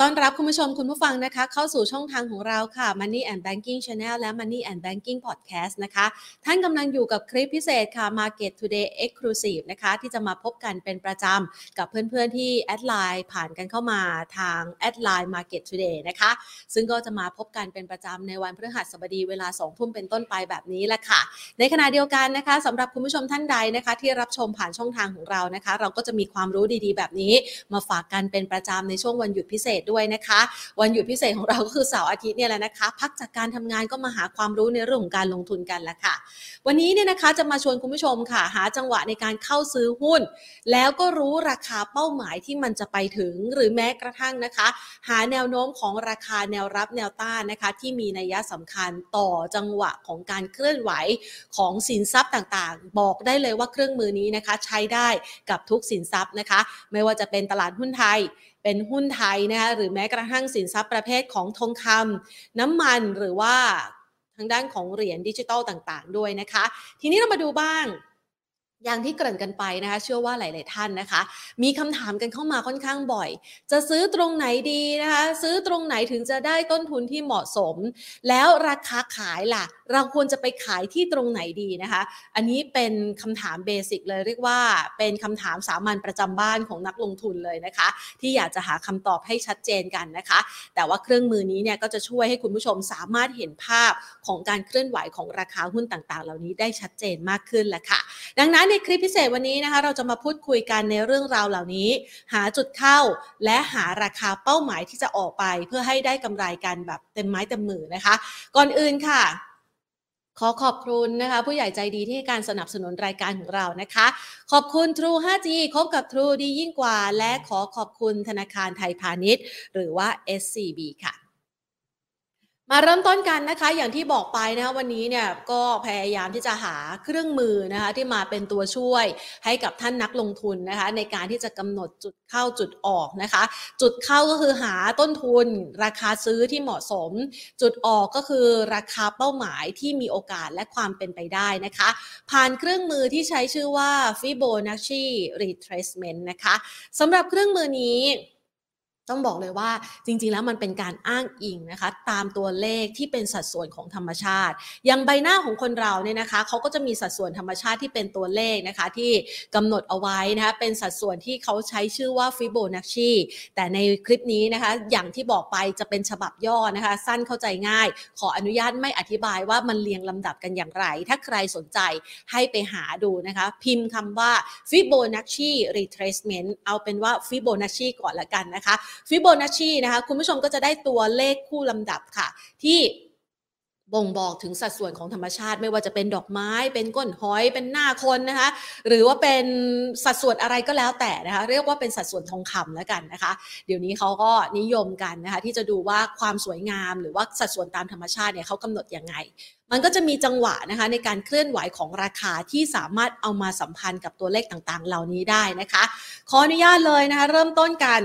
ต้อนรับคุณผู้ชมคุณผู้ฟังนะคะ เข้าสู่ช่องทางของเราค่ะ Money and Banking Channel และ Money and Banking Podcast นะคะ ท่านกำลังอยู่กับคลิปพิเศษค่ะ Market Today Exclusive นะคะ ที่จะมาพบกันเป็นประจำกับเพื่อนๆที่ add LINE ผ่านกันเข้ามาทางแอดไลน์ Market Today นะคะ ซึ่งก็จะมาพบกันเป็นประจำในวันพฤหัสบดีเวลา2ทุ่มเป็นต้นไปแบบนี้แหละค่ะ ในขณะเดียวกันนะคะสำหรับคุณผู้ชมท่านใดนะคะ ที่รับชมผ่านช่องทางของเรานะคะ เราก็จะมีความรู้ดีๆ แบบนี้ มาฝากกันเป็นประจำในช่วงวันหยุดพิเศษด้วยนะคะ วันหยุดพิเศษของเราก็คือเสาร์อาทิตย์เนี่ยแหละนะคะ พักจากการทำงานก็มาหาความรู้ในเรื่องของการลงทุนกันละค่ะ วันนี้เนี่ยนะคะจะมาชวนคุณผู้ชมค่ะ หาจังหวะในการเข้าซื้อหุ้น แล้วก็รู้ราคาเป้าหมายที่มันจะไปถึงหรือแม้กระทั่งนะคะ หาแนวโน้มของราคาแนวรับแนวต้านนะคะ ที่มีนัยสำคัญต่อจังหวะของการเคลื่อนไหวของสินทรัพย์ต่างๆ บอกได้เลยว่าเครื่องมือนี้นะคะ ใช้ได้กับทุกสินทรัพย์นะคะ ไม่ว่าจะเป็นตลาดหุ้นไทย เป็นหุ้นไทยนะคะหรือแม้กระทั่งสินทรัพย์ประเภทของทองคำน้ำมันหรือว่าทางด้านของเหรียญดิจิตอลต่างๆ ด้วยนะคะ ทีนี้เรามาดูบ้าง อย่างที่เกริ่นกันไปนะคะ เชื่อว่าหลาย ๆ ท่านนะคะ มีคำถามกันเข้ามาค่อนข้างบ่อย จะซื้อตรงไหนดีนะคะ ซื้อตรงไหนถึงจะได้ต้นทุนที่เหมาะสม แล้วราคาขายล่ะ เราควรจะไปขายที่ตรงไหนดีนะคะ อันนี้เป็นคำถามเบสิกเลยเรียกว่า เป็นคำถามสามัญประจำบ้านของนักลงทุนเลยนะคะ ที่อยากจะหาคำตอบให้ชัดเจนกันนะคะ แต่ว่าเครื่องมือนี้เนี่ยก็จะช่วยให้คุณผู้ชมสามารถเห็นภาพของการเคลื่อนไหวของราคาหุ้นต่าง ๆ เหล่านี้ได้ชัดเจนมากขึ้นแหละค่ะ ดังนั้นในคลิปพิเศษวันนี้นะคะ เราจะมาพูดคุยกันในเรื่องราวเหล่านี้ หาจุดเข้าและหาราคาเป้าหมายที่จะออกไป เพื่อให้ได้กำไรกันแบบเต็มไม้เต็มมือนะคะ ก่อนอื่นค่ะขอขอบคุณนะคะ ผู้ใหญ่ใจดีที่ให้การสนับสนุนรายการของเรานะคะ ขอบคุณ True 5G คบกับ True ดียิ่งกว่า และขอขอบคุณธนาคารไทยพาณิชย์ หรือว่า SCB ค่ะ มาเริ่มต้นกันนะคะอย่างที่บอกไปนะคะวันนี้เนี่ยก็พยายามที่จะหาเครื่องมือนะคะที่มาเป็นตัวช่วยให้กับท่านนักลงทุนนะคะในการที่จะกำหนดจุดเข้าจุดออกนะคะ จุดเข้าก็คือหาต้นทุน ราคาซื้อที่เหมาะสม จุดออกก็คือราคาเป้าหมายที่มีโอกาสและความเป็นไปได้นะคะ ผ่านเครื่องมือที่ใช้ชื่อว่า Fibonacci Retracement นะคะสำหรับเครื่องมือนี้ ต้องบอกเลยว่าจริงๆ แล้วมันเป็นการอ้างอิงนะคะตามตัวเลขที่เป็นสัดส่วนของธรรมชาติ อย่างใบหน้าของคนเราเนี่ยนะคะเขาก็จะมีสัดส่วนธรรมชาติที่เป็นตัวเลขนะคะที่กำหนดเอาไว้นะคะเป็นสัดส่วนที่เขาใช้ชื่อว่าฟิโบนัชชีแต่ในคลิปนี้นะคะอย่างที่บอกไปจะเป็นฉบับย่อนะคะ สั้นเข้าใจง่าย ขออนุญาตไม่อธิบายว่ามันเรียงลำดับกันอย่างไร ถ้าใครสนใจให้ไปหาดูนะคะพิมพ์คำว่า Fibonacci retracement เอาเป็นว่า Fibonacci ก่อนละกันนะคะฟิโบนัชชีนะคะคุณผู้ชมก็จะได้ตัวเลขคู่ลำดับค่ะ ที่บ่งบอกถึงสัดส่วนของธรรมชาติ ไม่ว่าจะเป็นดอกไม้ เป็นก้นหอยเป็นหน้าคนนะคะหรือว่าเป็นสัดส่วนอะไรก็แล้วแต่นะคะเรียกว่าเป็นสัดส่วนทองคำแล้วกันนะคะ เดี๋ยวนี้เขาก็นิยมกันนะคะที่จะดูว่าความสวยงาม หรือว่าสัดส่วนตามธรรมชาติเนี่ยเขากำหนดยังไง มันก็จะมีจังหวะนะคะในการเคลื่อนไหวของราคาที่สามารถเอามาสัมพันธ์กับตัวเลขต่างๆ เหล่านี้ได้นะคะ ขออนุญาตเลยนะคะเริ่มต้นกัน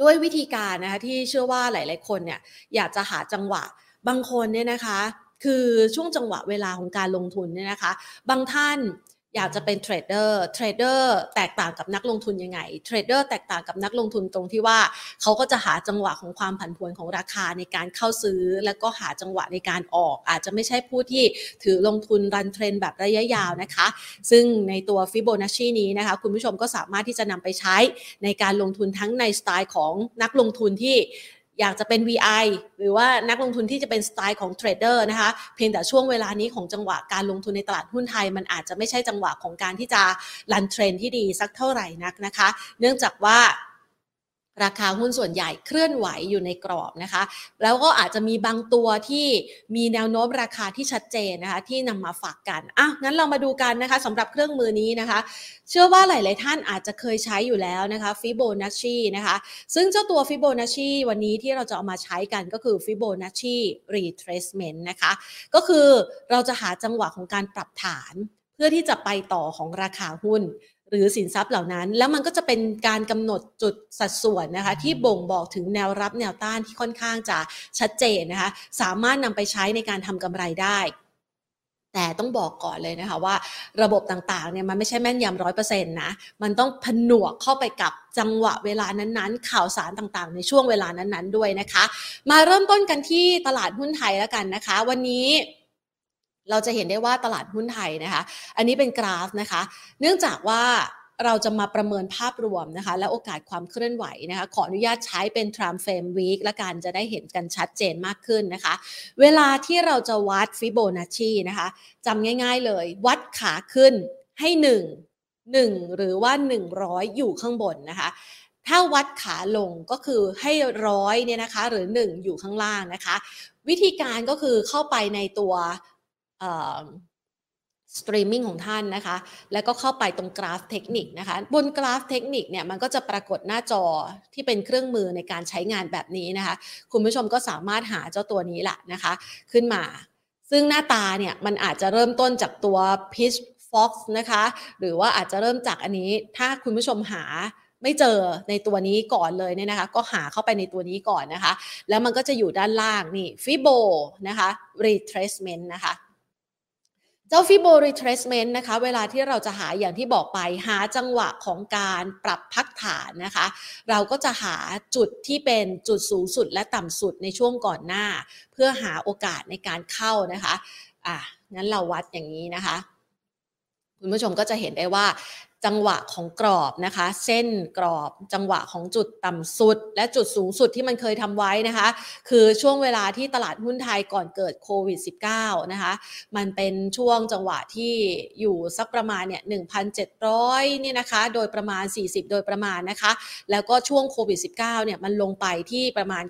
ด้วยวิธีการนะคะที่เชื่อว่าหลาย ๆ คนเนี่ยอยากจะหาจังหวะบางคนเนี่ยนะคะ คือช่วงจังหวะเวลาของการลงทุนเนี่ยนะคะ บางท่าน อยากจะเป็น trader trader แตกต่างกับนักลงทุนยังไง trader แตกต่างกับนักลงทุนตรงที่ว่าเขาก็จะหาจังหวะของความผันผวนของราคาในการเข้าซื้อ แล้วก็หาจังหวะในการออก อาจจะไม่ใช่ผู้ที่ถือลงทุน run trend แบบระยะยาวนะคะ ซึ่งในตัวฟิโบนัชชีนี้นะคะ คุณผู้ชมก็สามารถที่จะนำไปใช้ในการลงทุนทั้งในสไตล์ของนักลงทุนที่ อยากจะเป็น VI หรือว่านักลงทุนที่จะเป็นสไตล์ของ trader นะคะ เพียงแต่ช่วงเวลานี้ของจังหวะการลงทุนในตลาดหุ้นไทย มันอาจจะไม่ใช่จังหวะของการที่จะ run trend ที่ดีสักเท่าไหร่นักนะคะ เนื่องจากว่า ราคาหุ้นส่วนใหญ่เคลื่อนไหวอยู่ในกรอบนะคะ แล้วก็อาจจะมีบางตัวที่มีแนวโน้มราคาที่ชัดเจนนะคะ ที่นำมาฝากกันอะงั้นเรามาดูกันนะคะสำหรับเครื่องมือนี้นะคะ เชื่อว่าหลาย ๆ ท่านอาจจะเคยใช้อยู่แล้วนะคะฟิโบนัชชีนะคะ ซึ่งเจ้าตัวฟิโบนัชชีวันนี้ที่เราจะเอามาใช้กันก็คือฟิโบนัชชี retracement นะคะ ก็คือเราจะหาจังหวะของการปรับฐาน เพื่อที่จะไปต่อของราคาหุ้น หรือสินทรัพย์เหล่านั้น แล้วมันก็จะเป็นการกำหนดจุดสัดส่วนนะคะ ที่บ่งบอกถึงแนวรับแนวต้านที่ค่อนข้างจะชัดเจนนะคะ สามารถนำไปใช้ในการทำกำไรได้แต่ต้องบอกก่อนเลยนะคะว่าระบบต่างๆเนี่ยมันไม่ใช่แม่นยำร้อยเปอร์เซ็นต์นะ มันต้องผนวกเข้าไปกับจังหวะเวลานั้นๆ ข่าวสารต่างๆ ในช่วงเวลานั้นๆด้วยนะคะ มาเริ่มต้นกันที่ตลาดหุ้นไทยแล้วกันนะคะ วันนี้ เราจะเห็นได้ว่าตลาดหุ้นไทยนะคะ อันนี้เป็นกราฟนะคะ เนื่องจากว่าเราจะมาประเมินภาพรวมนะคะ และโอกาสความเคลื่อนไหวนะคะ ขออนุญาตใช้เป็น time frame week และกันจะได้เห็นกันชัดเจนมากขึ้นนะคะ เวลาที่เราจะวัดฟิโบนัชชีนะคะจำง่าย ๆเลย วัดขาขึ้นให้ 1 1 หรือว่า 100 อยู่ข้างบนนะคะถ้าวัดขาลงก็คือให้ร้อยเนี่ยนะคะ หรือ 1 อยู่ข้างล่างนะคะ วิธีการก็คือเข้าไปในตัว สตรีมมิ่งของท่านนะคะ แล้วก็เข้าไปตรงกราฟเทคนิคนะคะ บนกราฟเทคนิคเนี่ยมันก็จะปรากฏหน้าจอที่เป็นเครื่องมือในการใช้งานแบบนี้นะคะ คุณผู้ชมก็สามารถหาเจ้าตัวนี้แหละนะคะ ขึ้นมา ซึ่งหน้าตาเนี่ยมันอาจจะเริ่มต้นจากตัว Pitchfork นะคะ หรือว่าอาจจะเริ่มจากอันนี้ ถ้าคุณผู้ชมหาไม่เจอในตัวนี้ก่อนเลยเนี่ยนะคะ ก็หาเข้าไปในตัวนี้ก่อนนะคะ แล้วมันก็จะอยู่ด้านล่างนี่ฟิโบนะคะ retracement นะคะ เจ้าฟิโบ retracement นะคะ เวลาที่เราจะหาอย่างที่บอกไปหาจังหวะของการปรับพักฐานนะคะ เราก็จะหาจุดที่เป็นจุดสูงสุดและต่ำสุดในช่วงก่อนหน้า เพื่อหาโอกาสในการเข้านะคะอะงั้นเราวัดอย่างนี้นะคะ คุณผู้ชมก็จะเห็นได้ว่า จังหวะของกรอบนะคะ เส้นกรอบจังหวะของจุดต่ำสุด และจุดสูงสุดที่มันเคยทำไว้นะคะ คือช่วงเวลาที่ตลาดหุ้นไทยก่อนเกิดโควิด -19 นะคะ มันเป็นช่วงจังหวะที่อยู่สักประมาณเนี่ย1,700เนี่ยนะคะ โดยประมาณ 40 โดยประมาณนะคะ แล้วก็ช่วงโควิด -19 เนี่ยมันลงไปที่ประมาณ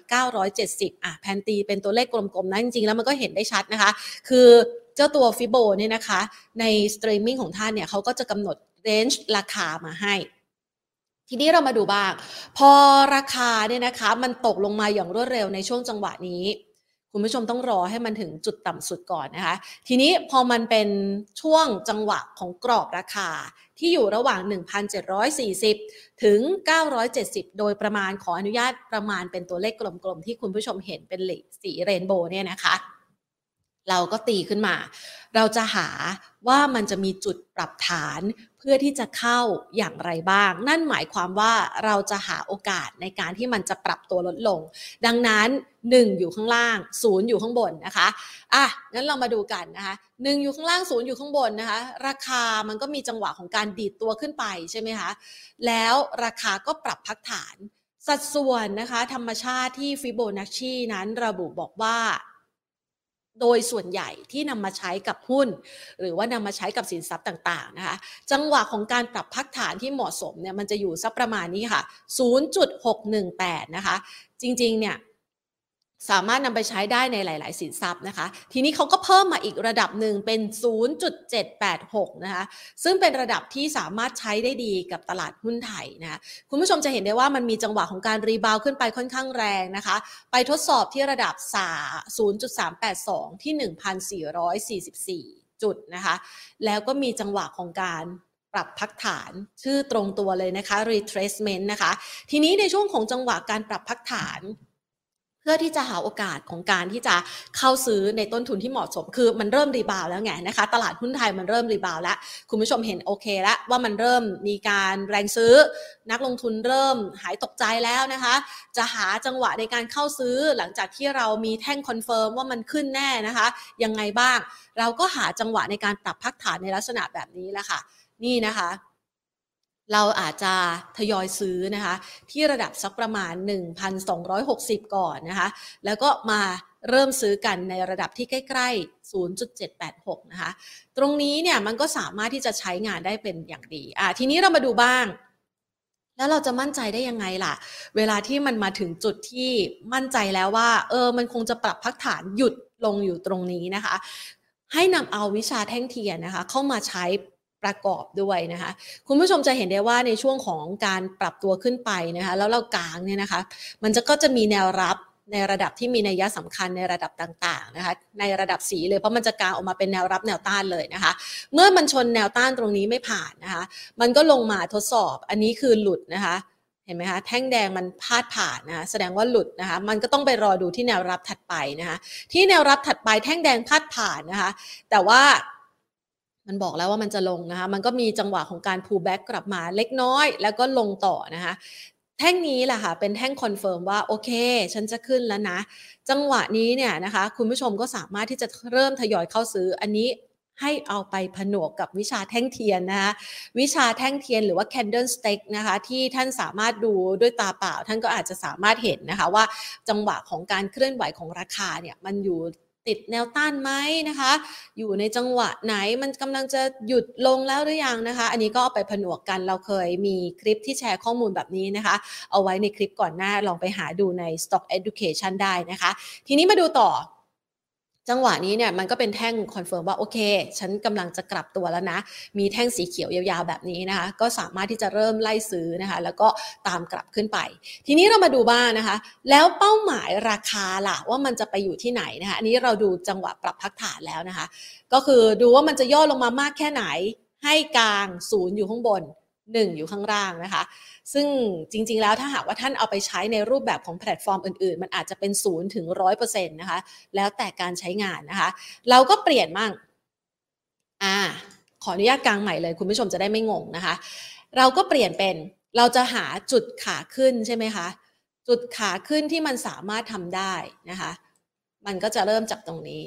970อะแพนตีเป็นตัวเลขกลมๆนะจริงๆแล้วมันก็เห็นได้ชัดนะคะ คือเจ้าตัวฟิโบเนี่ยนะคะ ในสตรีมมิ่งของท่านเนี่ยเขาก็จะกำหนด range ราคามาให้ ทีนี้เรามาดูบ้าง พอราคาเนี่ยนะคะมันตกลงมาอย่างรวดเร็วในช่วงจังหวะนี้ คุณผู้ชมต้องรอให้มันถึงจุดต่ำสุดก่อนนะคะ ทีนี้พอมันเป็นช่วงจังหวะของกรอบราคาที่อยู่ระหว่าง 1,740 ถึง 970 โดยประมาณขออนุญาตประมาณเป็นตัวเลขกลมๆ ที่คุณผู้ชมเห็นเป็นสีเรนโบว์เนี่ยนะคะ เราก็ตีขึ้นมา เราจะหาว่ามันจะมีจุดปรับฐาน เพื่อที่จะเข้าอย่างไรบ้าง นั่นหมายความว่าเราจะหาโอกาสในการที่มันจะปรับตัวลดลง ดังนั้น 1 อยู่ข้างล่าง 0 อยู่ข้างบนนะคะอะงั้นเรามาดูกันนะคะหนึ่งอยู่ข้างล่าง 0 อยู่ข้างบนนะคะราคามันก็มีจังหวะของการดีดตัวขึ้นไปใช่ไหมคะแล้วราคาก็ปรับพักฐาน สัดส่วนนะคะธรรมชาติที่ฟิโบนัชชีนั้นระบุบอกว่า โดยส่วนใหญ่ที่นำมาใช้กับหุ้น หรือว่านำมาใช้กับสินทรัพย์ต่าง ๆ นะคะ จังหวะของการปรับพักฐานที่เหมาะสมเนี่ยมันจะอยู่สักประมาณนี้ค่ะ 0.618 นะคะ จริง ๆ เนี่ย สามารถนำไปใช้ได้ในหลาย ๆ สินทรัพย์นะคะ ทีนี้เขาก็เพิ่มมาอีกระดับหนึ่งเป็น 0.786 นะคะ ซึ่งเป็นระดับที่สามารถใช้ได้ดีกับตลาดหุ้นไทยนะคุณผู้ชมจะเห็นได้ว่ามันมีจังหวะของการรีบาวขึ้นไปค่อนข้างแรงนะคะ ไปทดสอบที่ระดับ 0.382 ที่ 1,444 จุดนะคะ แล้วก็มีจังหวะของการปรับพักฐานชื่อตรงตัวเลยนะคะ retracement นะคะ ทีนี้ในช่วงของจังหวะการปรับพักฐาน เพื่อที่จะหาโอกาสของการที่จะเข้าซื้อในต้นทุนที่เหมาะสม คือมันเริ่ม rebound แล้วไงนะคะ ตลาดหุ้นไทยมันเริ่ม rebound แล้ว คุณผู้ชมเห็นโอเคแล้วว่ามันเริ่มมีการแรงซื้อ นักลงทุนเริ่มหายตกใจแล้วนะคะ จะหาจังหวะในการเข้าซื้อหลังจากที่เรามีแท่ง confirm ว่ามันขึ้นแน่นะคะ ยังไงบ้าง เราก็หาจังหวะในการปรับพักฐานในลักษณะแบบนี้แหละค่ะ นี่นะคะ เราอาจจะทยอยซื้อนะคะ ที่ระดับสักประมาณ 1,260 ก่อนนะคะ แล้วก็มาเริ่มซื้อกันในระดับที่ใกล้ๆ 0.786 นะคะ ตรงนี้เนี่ยมันก็สามารถที่จะใช้งานได้เป็นอย่างดี อะทีนี้เรามาดูบ้าง แล้วเราจะมั่นใจได้ยังไงล่ะ เวลาที่มันมาถึงจุดที่มั่นใจแล้วว่า เออ มันคงจะปรับพักฐานหยุดลงอยู่ตรงนี้นะคะ ให้นำเอาวิชาแท่งเทียนนะคะ เข้ามาใช้ ประกอบด้วยนะคะ คุณผู้ชมจะเห็นได้ว่าในช่วงของการปรับตัวขึ้นไปนะคะ แล้วเรากลางเนี่ยนะคะ มันจะก็จะมีแนวรับในระดับที่มีนัยสำคัญในระดับต่างๆนะคะ ในระดับสีเลยเพราะมันจะกลางออกมาเป็นแนวรับแนวต้านเลยนะคะ เมื่อมันชนแนวต้านตรงนี้ไม่ผ่านนะคะ มันก็ลงมาทดสอบ อันนี้คือหลุดนะคะเห็นไหมคะแท่งแดงมันพาดผ่านนะคะแสดงว่าหลุดนะคะมันก็ต้องไปรอดูที่แนวรับถัดไปนะคะที่แนวรับถัดไปแท่งแดงพาดผ่านนะคะแต่ว่า มันบอกแล้วว่ามันจะลงนะคะ มันก็มีจังหวะของการ pull back กลับมาเล็กน้อย แล้วก็ลงต่อนะคะ แท่งนี้แหละค่ะ เป็นแท่ง confirm ว่าโอเค ฉันจะขึ้นแล้วนะ จังหวะนี้เนี่ยนะคะ คุณผู้ชมก็สามารถที่จะเริ่มทยอยเข้าซื้อ อันนี้ให้เอาไปผนวกกับวิชาแท่งเทียนนะคะวิชาแท่งเทียนหรือว่า candle stick นะคะ ที่ท่านสามารถดูด้วยตาเปล่า ท่านก็อาจจะสามารถเห็นนะคะว่าจังหวะของการเคลื่อนไหวของราคาเนี่ยมันอยู่ ติดแนวต้านไหมนะคะ อยู่ในจังหวะไหนมันกำลังจะหยุดลงแล้วหรือยังนะคะ อันนี้ก็เอาไปผนวกกันเราเคยมีคลิปที่แชร์ข้อมูลแบบนี้นะคะ เอาไว้ในคลิปก่อนหน้าลองไปหาดูใน Stock Education ได้นะคะ ทีนี้มาดูต่อ จังหวะนี้เนี่ยมันก็เป็นแท่ง confirm ว่าโอเค ฉันกำลังจะกลับตัวแล้วนะ มีแท่งสีเขียวยาวๆแบบนี้นะคะ ก็สามารถที่จะเริ่มไล่ซื้อนะคะ แล้วก็ตามกลับขึ้นไป ทีนี้เรามาดูบ้างนะคะ แล้วเป้าหมายราคาล่ะว่ามันจะไปอยู่ที่ไหนนะคะ อันนี้เราดูจังหวะปรับพักฐานแล้วนะคะ ก็คือดูว่ามันจะย่อลงมามากแค่ไหน ให้กลางศูนย์อยู่ข้างบน 1 อยู่ข้างล่างนะคะ ซึ่งจริง ๆ แล้วถ้าหากว่าท่านเอาไปใช้ในรูปแบบของแพลตฟอร์มอื่น ๆ มันอาจจะเป็นศูนย์ถึงร้อยเปอร์เซ็นต์นะคะ แล้วแต่การใช้งานนะคะ เราก็เปลี่ยนมั่งอ่า ขออนุญาตกลางใหม่เลย คุณผู้ชมจะได้ไม่งงนะคะ เราก็เปลี่ยนเป็นเราจะหาจุดขาขึ้นใช่ไหมคะ จุดขาขึ้นที่มันสามารถทำได้นะคะ มันก็จะเริ่มจากตรงนี้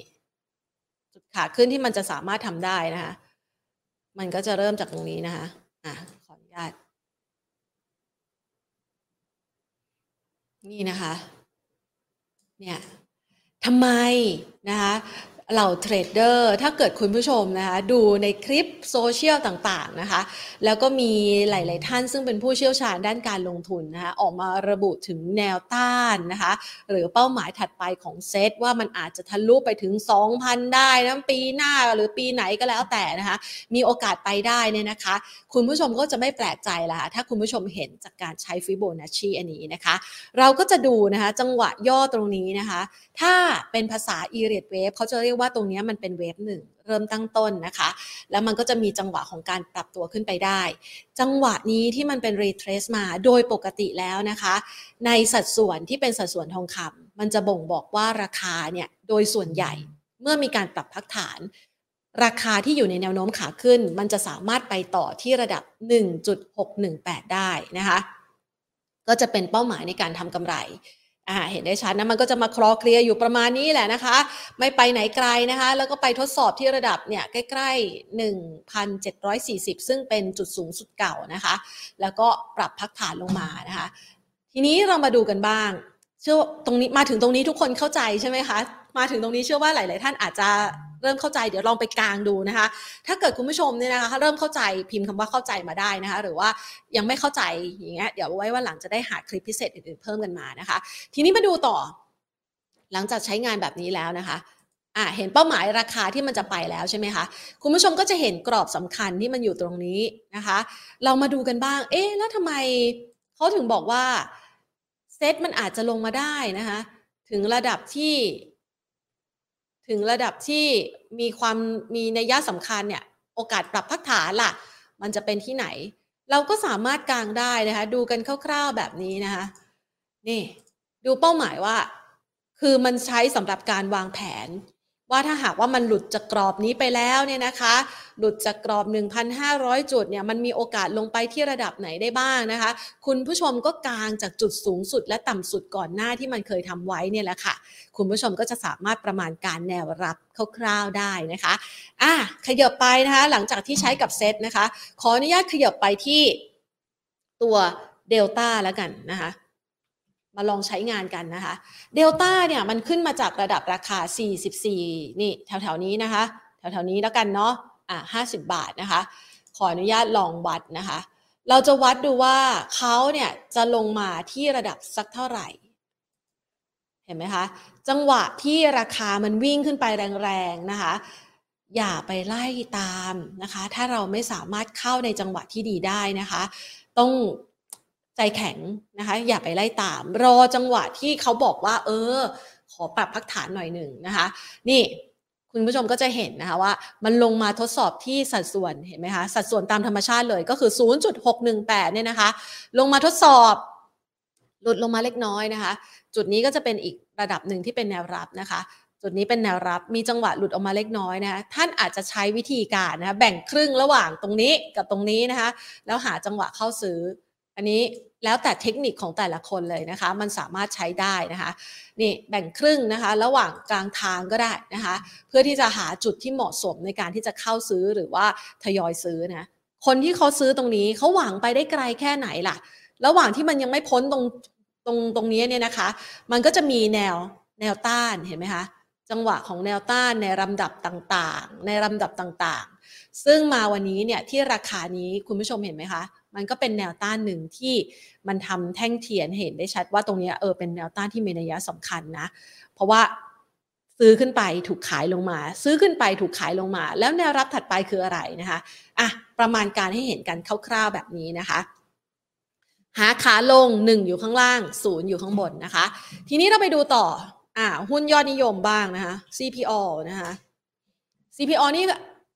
จุดขาขึ้นที่มันจะสามารถทำได้นะคะ มันก็จะเริ่มจากตรงนี้นะคะอ่าขออนุญาต นี่นะคะ เนี่ยทำไมนะคะ เหล่าเทรดเดอร์ถ้าเกิดคุณผู้ชมนะคะดูในคลิปโซเชียลต่างๆนะคะแล้วก็มีหลาย ๆ ท่านซึ่งเป็นผู้เชี่ยวชาญด้านการลงทุนนะคะออกมาระบุถึงแนวต้านนะคะหรือเป้าหมายถัดไปของเซตว่ามันอาจจะทะลุไปถึง 2,000 ได้นะปีหน้าหรือปีไหนก็แล้วแต่นะคะมีโอกาสไปได้เนี่ยนะคะ คุณผู้ชมก็จะไม่แปลกใจละถ้าคุณผู้ชมเห็นจากการใช้ฟิโบนัชชีอันนี้นะคะ เราก็จะดูนะคะจังหวะย่อตรงนี้นะคะ ถ้าเป็นภาษาอีเรียดเวฟเขาจะเรียกว่าตรงนี้มันเป็นเวฟหนึ่งเริ่มตั้งต้นนะคะ แล้วมันก็จะมีจังหวะของการปรับตัวขึ้นไปได้ จังหวะนี้ที่มันเป็นรีเทรสมาโดยปกติแล้วนะคะ ในสัดส่วนที่เป็นสัดส่วนทองคำมันจะบ่งบอกว่าราคาเนี่ยโดยส่วนใหญ่เมื่อมีการปรับพักฐาน ราคาที่อยู่ในแนวโน้มขาขึ้น มันจะสามารถไปต่อที่ระดับ 1.618 ได้นะคะ ก็จะเป็นเป้าหมายในการทำกำไร อ่าเห็นได้ชัดนะมันก็จะมาคลอเคลียอยู่ประมาณนี้แหละนะคะ ไม่ไปไหนไกลนะคะ แล้วก็ไปทดสอบที่ระดับเนี่ยใกล้ๆ 1,740 ซึ่งเป็นจุดสูงสุดเก่านะคะ แล้วก็ปรับพักฐานลงมานะคะ ทีนี้เรามาดูกันบ้าง เชื่อตรงนี้มาถึงตรงนี้ทุกคนเข้าใจใช่ไหมคะ มาถึงตรงนี้เชื่อว่าหลาย ๆ ท่านอาจจะเริ่มเข้าใจเดี๋ยวลองไปกลางดูนะคะ ถ้าเกิดคุณผู้ชมเนี่ยนะคะเริ่มเข้าใจพิมพ์คำว่าเข้าใจมาได้นะคะ หรือว่ายังไม่เข้าใจอย่างเงี้ยเดี๋ยวไว้ว่าหลังจะได้หาคลิปพิเศษอื่น ๆ เพิ่มกันมานะคะ ทีนี้มาดูต่อ หลังจากใช้งานแบบนี้แล้วนะคะอ่าเห็นเป้าหมายราคาที่มันจะไปแล้วใช่ไหมคะคุณผู้ชมก็จะเห็นกรอบสำคัญที่มันอยู่ตรงนี้นะคะ เรามาดูกันบ้าง เอ๊ะแล้วทำไมเขาถึงบอกว่า เซตมันอาจจะลงมาได้นะคะ ถึงระดับที่ ถึงระดับที่มีความมีนัยสำคัญเนี่ย โอกาสปรับพักฐานล่ะ มันจะเป็นที่ไหน เราก็สามารถกางได้นะคะ ดูกันคร่าวๆแบบนี้นะคะ นี่ ดูเป้าหมายว่า คือมันใช้สำหรับการวางแผน ว่าถ้าหากว่ามันหลุดจากกรอบนี้ไปแล้วเนี่ยนะคะ หลุดจากกรอบ 1,500 จุดเนี่ยมันมีโอกาสลงไปที่ระดับไหนได้บ้างนะคะ คุณผู้ชมก็กางจากจุดสูงสุดและต่ำสุดก่อนหน้าที่มันเคยทำไว้เนี่ยแหละค่ะ คุณผู้ชมก็จะสามารถประมาณการแนวรับคร่าวๆได้นะคะอะขยับไปนะคะ หลังจากที่ใช้กับเซตนะคะ ขออนุญาตขยับไปที่ตัวเดลต้าแล้วกันนะคะ มาลองใช้งานกันนะคะเดลต้าเนี่ยมันขึ้นมาจากระดับราคา 44 นี่แถวๆนี้นะคะ แถวๆนี้แล้วกันเนาะอะ50 บาทนะคะ ขออนุญาตลองวัดนะคะ เราจะวัดดูว่าเขาเนี่ยจะลงมาที่ระดับสักเท่าไหร่ เห็นไหมคะ จังหวะที่ราคามันวิ่งขึ้นไปแรงๆนะคะ อย่าไปไล่ตามนะคะ ถ้าเราไม่สามารถเข้าในจังหวะที่ดีได้นะคะ ต้อง ใจแข็งนะคะ อย่าไปไล่ตาม รอจังหวะที่เขาบอกว่า เออ ขอปรับพักฐานหน่อยหนึ่งนะคะ นี่คุณผู้ชมก็จะเห็นนะคะว่ามันลงมาทดสอบที่สัดส่วนเห็นไหมคะสัดส่วนตามธรรมชาติเลยก็คือ 0.618 เนี่ยนะคะ ลงมาทดสอบหลุดลงมาเล็กน้อยนะคะ จุดนี้ก็จะเป็นอีกระดับหนึ่งที่เป็นแนวรับนะคะ จุดนี้เป็นแนวรับมีจังหวะหลุดออกมาเล็กน้อยนะคะท่านอาจจะใช้วิธีการนะคะแบ่งครึ่งระหว่างตรงนี้กับตรงนี้นะคะ แล้วหาจังหวะเข้าซื้อ อันนี้แล้วแต่เทคนิคของแต่ละคนเลยนะคะ มันสามารถใช้ได้นะคะนี่แบ่งครึ่งนะคะ ระหว่างกลางทางก็ได้นะคะ เพื่อที่จะหาจุดที่เหมาะสมในการที่จะเข้าซื้อหรือว่าทยอยซื้อนะคนที่เขาซื้อตรงนี้เขาหวังไปได้ไกลแค่ไหนล่ะ ระหว่างที่มันยังไม่พ้นตรงตรงตรงนี้เนี่ยนะคะ มันก็จะมีแนวแนวต้านเห็นไหมคะจังหวะของแนวต้านในลำดับต่างๆ ในลำดับต่างๆ ซึ่งมาวันนี้เนี่ยที่ราคานี้คุณผู้ชมเห็นไหมคะ มันก็เป็นแนวต้านหนึ่งที่มันทำแท่งเทียนเห็นได้ชัดว่าตรงนี้เออเป็นแนวต้านที่มีนัยสำคัญนะ เพราะว่าซื้อขึ้นไปถูกขายลงมา ซื้อขึ้นไปถูกขายลงมา แล้วแนวรับถัดไปคืออะไรนะคะอะประมาณการให้เห็นกันคร่าวๆแบบนี้นะคะ หาขาลง 1 อยู่ข้างล่าง 0 อยู่ข้างบนนะคะ ทีนี้เราไปดูต่ออ่าหุ้นยอดนิยมบ้างนะคะ CPO นะคะ CPO นี่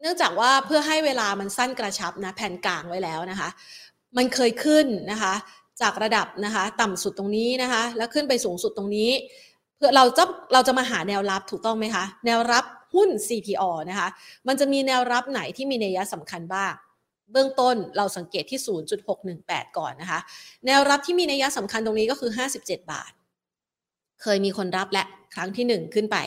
นื่องจากว่าเพื่อให้เวลามันสั้นกระชับนะแผ่นกลางไว้แล้วนะคะ มันเคยขึ้นนะคะจากระดับนะคะต่ำสุดตรงนี้นะคะ แล้วขึ้นไปสูงสุดตรงนี้ เพื่อเราจะเราจะมาหาแนวรับถูกต้องไหมคะ แนวรับหุ้น CPO นะคะ มันจะมีแนวรับไหนที่มีนัยสำคัญบ้าง เบื้องต้นเราสังเกตที่ 0.618 ก่อนนะคะ แนวรับที่มีนัยสำคัญตรงนี้ก็คือ 57 บาท เคยมีคนรับและครั้งที่ 1 ขึ้นไป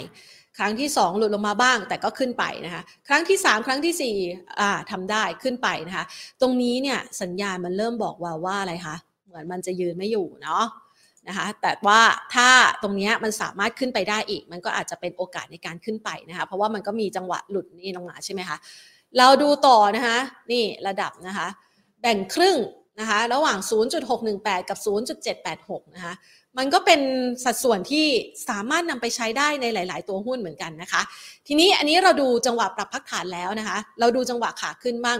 ครั้งที่ 2 หลุดลงมาบ้างแต่ก็ขึ้นไปนะคะครั้งที่ 3 ครั้งที่4อ่าทำได้ขึ้นไปนะคะตรงนี้เนี่ยสัญญาณมันเริ่มบอกว่าว่าอะไรคะเหมือนมันจะยืนไม่อยู่เนาะนะคะแต่ว่าถ้าตรงนี้มันสามารถขึ้นไปได้อีก มันก็อาจจะเป็นโอกาสในการขึ้นไปนะคะเพราะว่ามันก็มีจังหวะหลุดนี่ลงมาใช่ไหมคะเราดูต่อนะคะนี่ระดับนะคะแบ่งครึ่งนะคะระหว่าง 0.618 กับ 0.786 นะคะ มันก็เป็นสัดส่วนที่สามารถนำไปใช้ได้ในหลาย ๆ ตัวหุ้นเหมือนกันนะคะ ทีนี้อันนี้เราดูจังหวะปรับพักฐานแล้วนะคะ เราดูจังหวะขาขึ้นบ้าง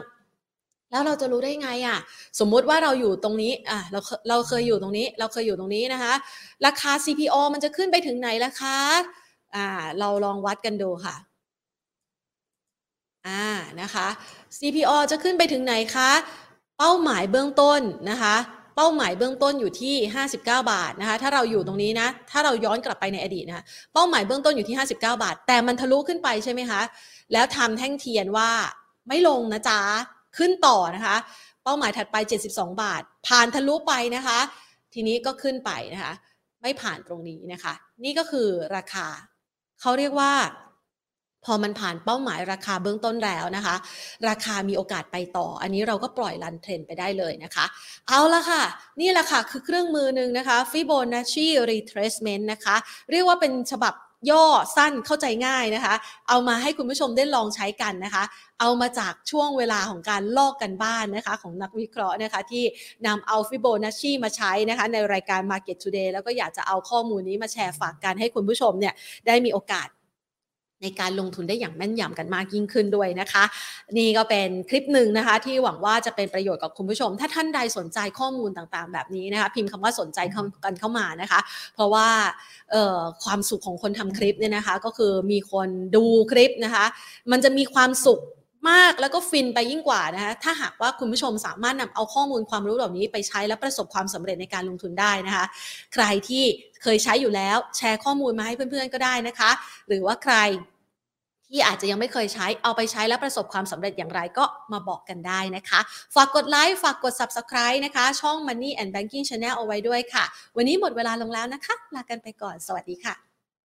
แล้วเราจะรู้ได้ไงอะ สมมุติว่าเราอยู่ตรงนี้อะเราเราเคยอยู่ตรงนี้ เราเคยอยู่ตรงนี้นะคะ ราคา CPO มันจะขึ้นไปถึงไหนล่ะคะอ่าเราลองวัดกันดูค่ะอ่านะคะ CPO จะขึ้นไปถึงไหนคะ เป้าหมายเบื้องต้นนะคะ เป้าหมายเบื้องต้นอยู่ที่ 59 บาทนะคะ ถ้าเราอยู่ตรงนี้นะ ถ้าเราย้อนกลับไปในอดีตนะคะเป้าหมายเบื้องต้นอยู่ที่ 59 บาท แต่มันทะลุขึ้นไปใช่ไหมคะ แล้วทำแท่งเทียนว่าไม่ลงนะจ๊ะ ขึ้นต่อนะคะ เป้าหมายถัดไป 72 บาท ผ่านทะลุไปนะคะ ทีนี้ก็ขึ้นไปนะคะ ไม่ผ่านตรงนี้นะคะ นี่ก็คือราคา เขาเรียกว่า พอมันผ่านเป้าหมายราคาเบื้องต้นแล้วนะคะ ราคามีโอกาสไปต่อ อันนี้เราก็ปล่อยรันเทรนไปได้เลยนะคะ เอาละค่ะ นี่แหละค่ะ คือเครื่องมือหนึ่งนะคะ Fibonacci retracement นะคะ เรียกว่าเป็นฉบับย่อสั้นเข้าใจง่ายนะคะ เอามาให้คุณผู้ชมได้ลองใช้กันนะคะ เอามาจากช่วงเวลาของการลอกกันบ้านนะคะ ของนักวิเคราะห์นะคะที่นำเอาฟิโบนัชชีมาใช้นะคะ ในรายการ Market Today แล้วก็อยากจะเอาข้อมูลนี้มาแชร์ฝากกันให้คุณผู้ชมเนี่ยได้มีโอกาส ในการลงทุนได้อย่างแม่นยำกันมากยิ่งขึ้นด้วยนะคะ นี่ก็เป็นคลิปหนึ่งนะคะ ที่หวังว่าจะเป็นประโยชน์กับคุณผู้ชม ถ้าท่านใดสนใจข้อมูลต่างๆ แบบนี้นะคะพิมพ์คำว่าสนใจกันเข้ามานะคะ เพราะว่าความสุขของคนทำคลิปเนี่ยนะคะ ก็คือมีคนดูคลิปนะคะ มันจะมีความสุข มากแล้วก็ฟินไปยิ่งกว่านะคะถ้าหากว่าคุณผู้ชมสามารถนำเอาข้อมูลความรู้เหล่านี้ไปใช้และประสบความสำเร็จในการลงทุนได้นะคะ ใครที่เคยใช้อยู่แล้วแชร์ข้อมูลมาให้เพื่อนๆก็ได้นะคะ หรือว่าใครที่อาจจะยังไม่เคยใช้เอาไปใช้และประสบความสำเร็จอย่างไรก็มาบอกกันได้นะคะ ฝากกดไลค์ฝากกด Subscribe นะคะ ช่อง Money and Banking Channel เอาไว้ด้วยค่ะ วันนี้หมดเวลาลงแล้วนะคะ ลากันไปก่อนสวัสดีค่ะ